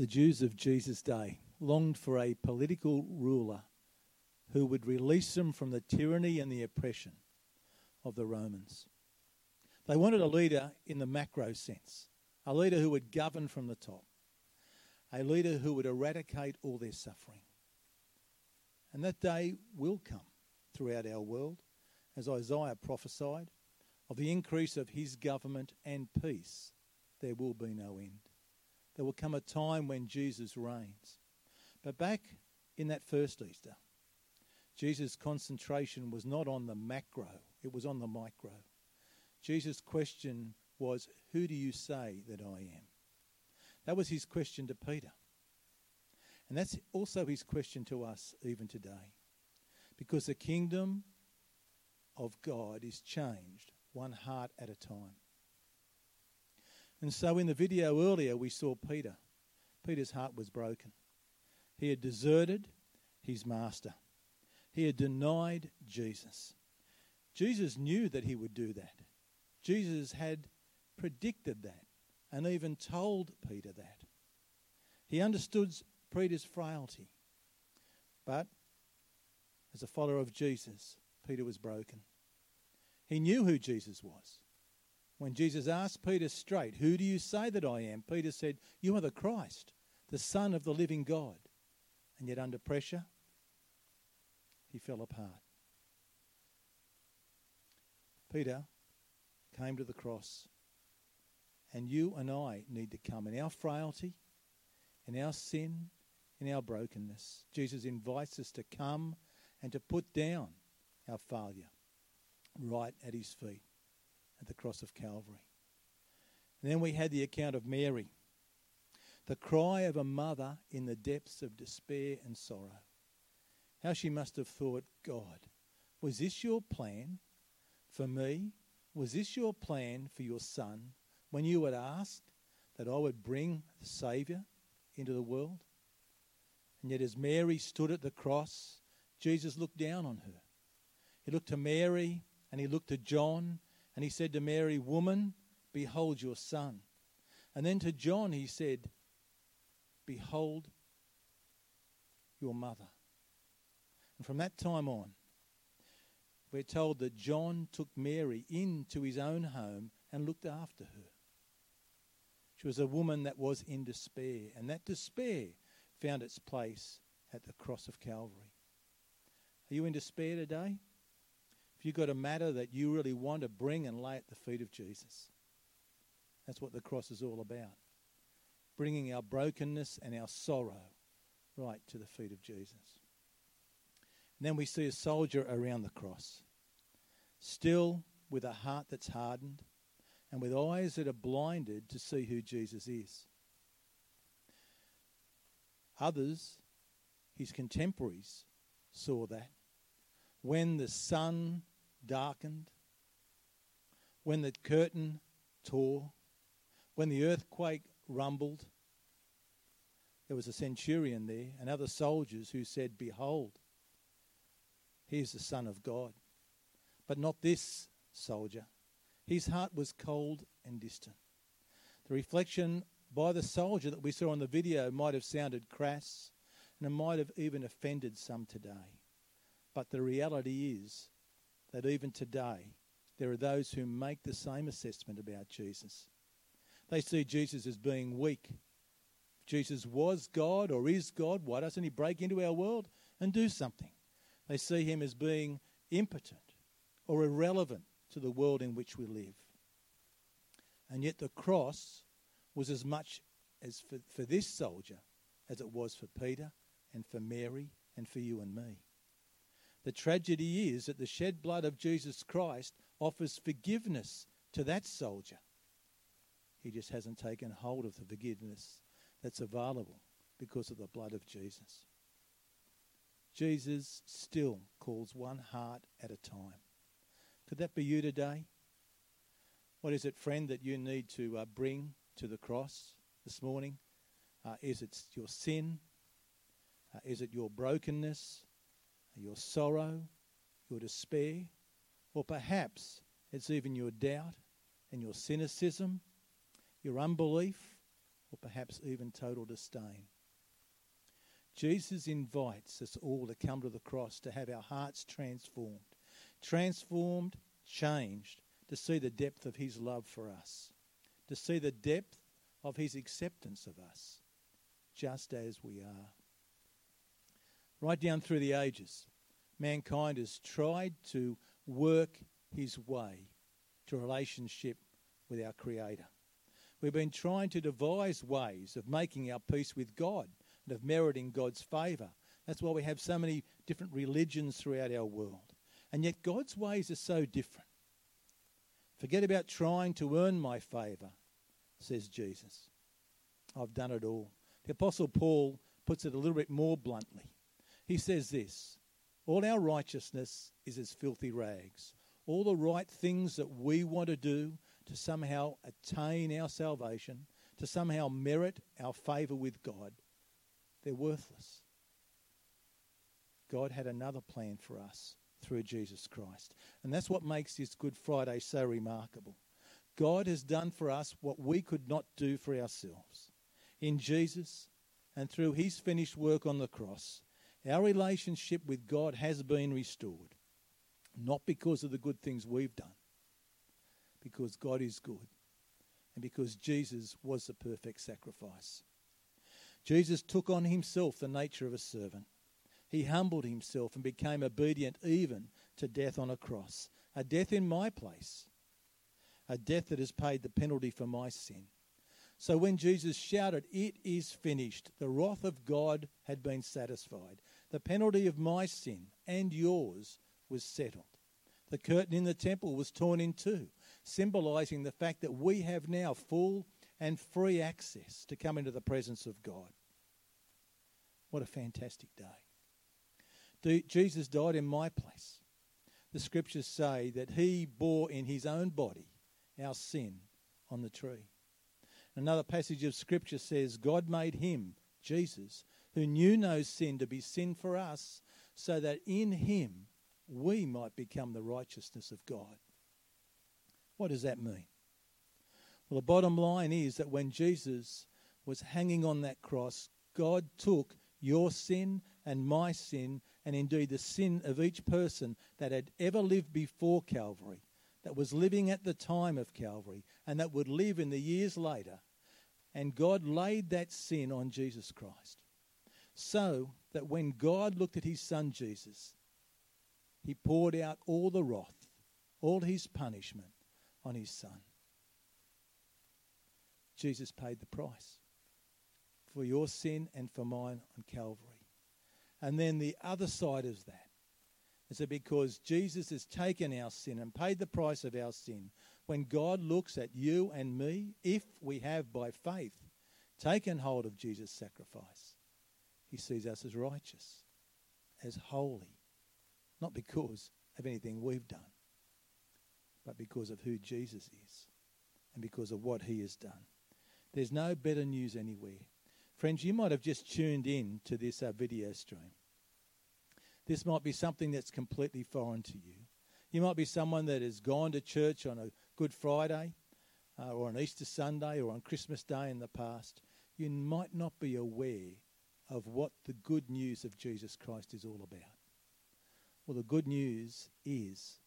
The Jews of Jesus' day longed for a political ruler who would release them from the tyranny and the oppression of the Romans. They wanted a leader in the macro sense, a leader who would govern from the top, a leader who would eradicate all their suffering. And that day will come throughout our world, as Isaiah prophesied, of the increase of his government and peace, there will be no end. There will come a time when Jesus reigns. But back in that first Easter, Jesus' concentration was not on the macro, it was on the micro. Jesus' question was, Who do you say that I am? That was his question to Peter. And that's also his question to us even today. Because the kingdom of God is changed one heart at a time. And so in the video earlier, we saw Peter. Peter's heart was broken. He had deserted his master, he had denied Jesus. Jesus knew that he would do that. Jesus had predicted that and even told Peter that. He understood Peter's frailty. But as a follower of Jesus, Peter was broken. He knew who Jesus was. When Jesus asked Peter straight, Who do you say that I am? Peter said, You are the Christ, the Son of the living God. And yet, under pressure, he fell apart. Peter came to the cross. And you and I need to come in our frailty, in our sin, in our brokenness. Jesus invites us to come and to put down our failure right at his feet at the cross of Calvary. And then we had the account of Mary, the cry of a mother in the depths of despair and sorrow. How she must have thought, God, was this your plan for me? Was this your plan for your son when you had asked that I would bring the Saviour into the world? And yet, as Mary stood at the cross, Jesus looked down on her. He looked to Mary and he looked to John and he said to Mary, Woman, behold your son. And then to John he said, Behold your mother. And from that time on, we're told that John took Mary into his own home and looked after her. She was a woman that was in despair, and that despair found its place at the cross of Calvary. Are you in despair today? If you've got a matter that you really want to bring and lay at the feet of Jesus, that's what the cross is all about. Bringing our brokenness and our sorrow right to the feet of Jesus. And then we see a soldier around the cross, still with a heart that's hardened and with eyes that are blinded to see who Jesus is. Others, his contemporaries, saw that. When the sun darkened, when the curtain tore, when the earthquake rumbled, there was a centurion there and other soldiers who said, Behold, he is the Son of God. But not this soldier. His heart was cold and distant. The reflection by the soldier that we saw on the video might have sounded crass and it might have even offended some today. But the reality is that even today there are those who make the same assessment about Jesus. They see Jesus as being weak. If Jesus was God or is God, why doesn't he break into our world and do something? They see him as being impotent or irrelevant to the world in which we live. And yet the cross was as much as for, for this soldier as it was for Peter and for Mary and for you and me. The tragedy is that the shed blood of Jesus Christ offers forgiveness to that soldier. He just hasn't taken hold of the forgiveness that's available because of the blood of Jesus. Jesus still calls one heart at a time. Could that be you today? What is it, friend, that you need to uh, bring to the cross this morning? Uh, is it your sin? Uh, is it your brokenness? Your sorrow, your despair, or perhaps it's even your doubt and your cynicism, your unbelief, or perhaps even total disdain. Jesus invites us all to come to the cross to have our hearts transformed, transformed, changed, to see the depth of his love for us, to see the depth of his acceptance of us, just as we are. Right down through the ages, mankind has tried to work his way to relationship with our Creator. We've been trying to devise ways of making our peace with God and of meriting God's favour. That's why we have so many different religions throughout our world. And yet God's ways are so different. Forget about trying to earn my favour, says Jesus. I've done it all. The Apostle Paul puts it a little bit more bluntly. He says this All our righteousness is as filthy rags. All the right things that we want to do to somehow attain our salvation, to somehow merit our favour with God, they're worthless. God had another plan for us through Jesus Christ. And that's what makes this Good Friday so remarkable. God has done for us what we could not do for ourselves. In Jesus and through his finished work on the cross, our relationship with God has been restored. Not because of the good things we've done, because God is good and because Jesus was the perfect sacrifice. Jesus took on himself the nature of a servant. He humbled himself and became obedient even to death on a cross, a death in my place, a death that has paid the penalty for my sin. So when Jesus shouted, It is finished, the wrath of God had been satisfied. The penalty of my sin and yours was settled. The curtain in the temple was torn in two, symbolizing the fact that we have now full and free access to come into the presence of God. What a fantastic day. Jesus died in my place. The scriptures say that he bore in his own body our sin on the tree. Another passage of scripture says, God made him, Jesus, who knew no sin, to be sin for us, so that in him we might become the righteousness of God. What does that mean? Well, the bottom line is that when Jesus was hanging on that cross, God took your sin and my sin, and indeed the sin of each person that had ever lived before Calvary, that was living at the time of Calvary, and that would live in the years later. And God laid that sin on Jesus Christ. So that when God looked at his son Jesus, he poured out all the wrath, all his punishment on his son. Jesus paid the price for your sin and for mine on Calvary. And then the other side of that is that because Jesus has taken our sin and paid the price of our sin, when God looks at you and me, if we have by faith taken hold of Jesus' sacrifice, he sees us as righteous, as holy, not because of anything we've done, but because of who Jesus is and because of what he has done. There's no better news anywhere. Friends, you might have just tuned in to this uh, video stream. This might be something that's completely foreign to you. You might be someone that has gone to church on a Good Friday uh, or on Easter Sunday or on Christmas Day in the past. You might not be aware of what the good news of Jesus Christ is all about. Well, the good news is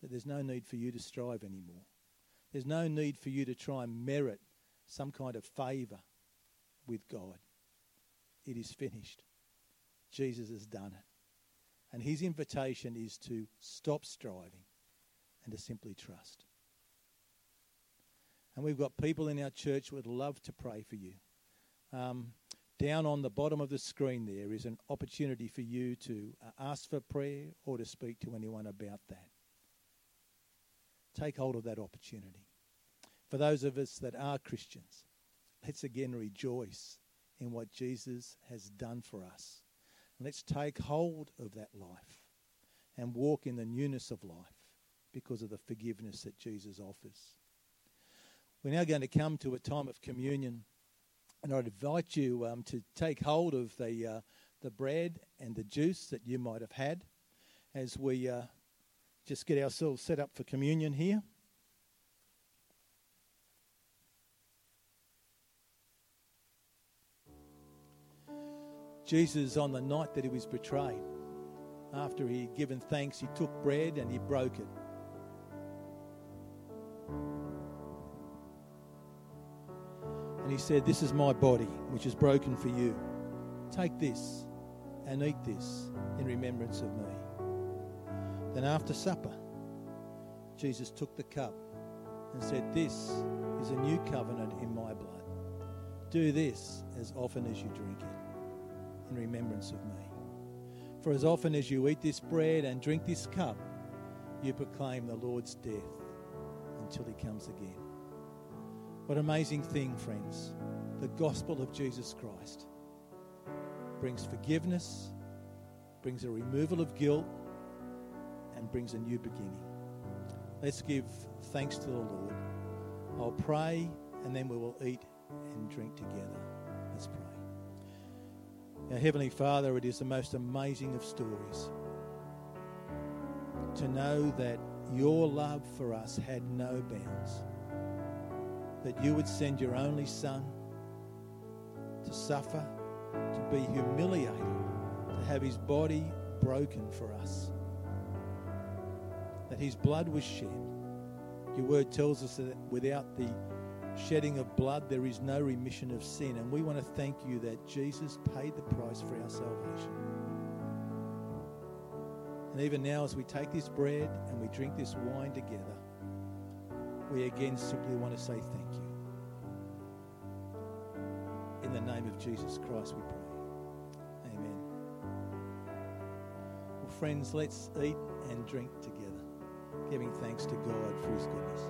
that there's no need for you to strive anymore. There's no need for you to try and merit some kind of favour with God. It is finished. Jesus has done it. And his invitation is to stop striving and to simply trust. And we've got people in our church who would love to pray for you. Um, down on the bottom of the screen, there is an opportunity for you to uh, ask for prayer or to speak to anyone about that. Take hold of that opportunity. For those of us that are Christians, let's again rejoice in what Jesus has done for us. let's take hold of that life and walk in the newness of life because of the forgiveness that Jesus offers. We're now going to come to a time of communion. And I'd invite you um, to take hold of the, uh, the bread and the juice that you might have had as we uh, just get ourselves set up for communion here. Jesus, on the night that he was betrayed, after he had given thanks, he took bread and he broke it. And he said, This is my body, which is broken for you. Take this and eat this in remembrance of me. Then after supper, Jesus took the cup and said, This is a new covenant in my blood. Do this as often as you drink it in remembrance of me. For as often as you eat this bread and drink this cup, you proclaim the Lord's death until he comes again. What amazing thing, friends. The gospel of Jesus Christ brings forgiveness, brings a removal of guilt, and brings a new beginning. Let's give thanks to the Lord. I'll pray and then we will eat and drink together. Let's pray. Our Heavenly Father, it is the most amazing of stories to know that your love for us had no bounds that you would send your only Son to suffer, to be humiliated, to have his body broken for us, that his blood was shed. Your word tells us that without the shedding of blood, there is no remission of sin. And we want to thank you that Jesus paid the price for our salvation. And even now, as we take this bread and we drink this wine together, we again simply want to say thank you. In the name of Jesus Christ, we pray. Amen. Well, friends, let's eat and drink together, giving thanks to God for his goodness.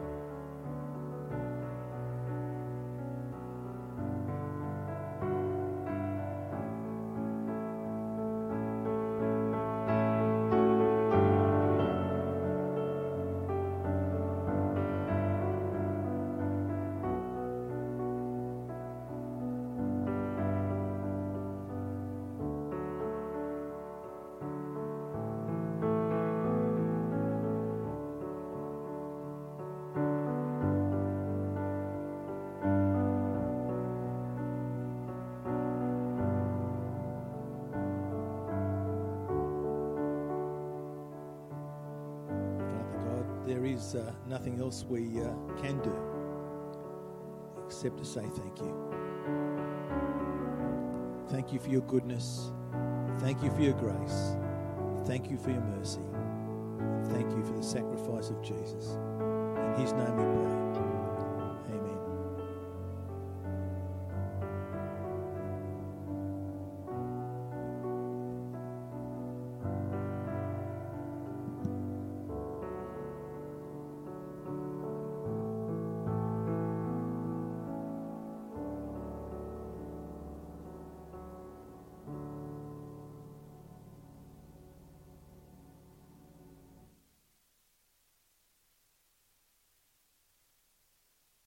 There is uh, nothing else we uh, can do except to say thank you. Thank you for your goodness. Thank you for your grace. Thank you for your mercy. Thank you for the sacrifice of Jesus. In his name we pray.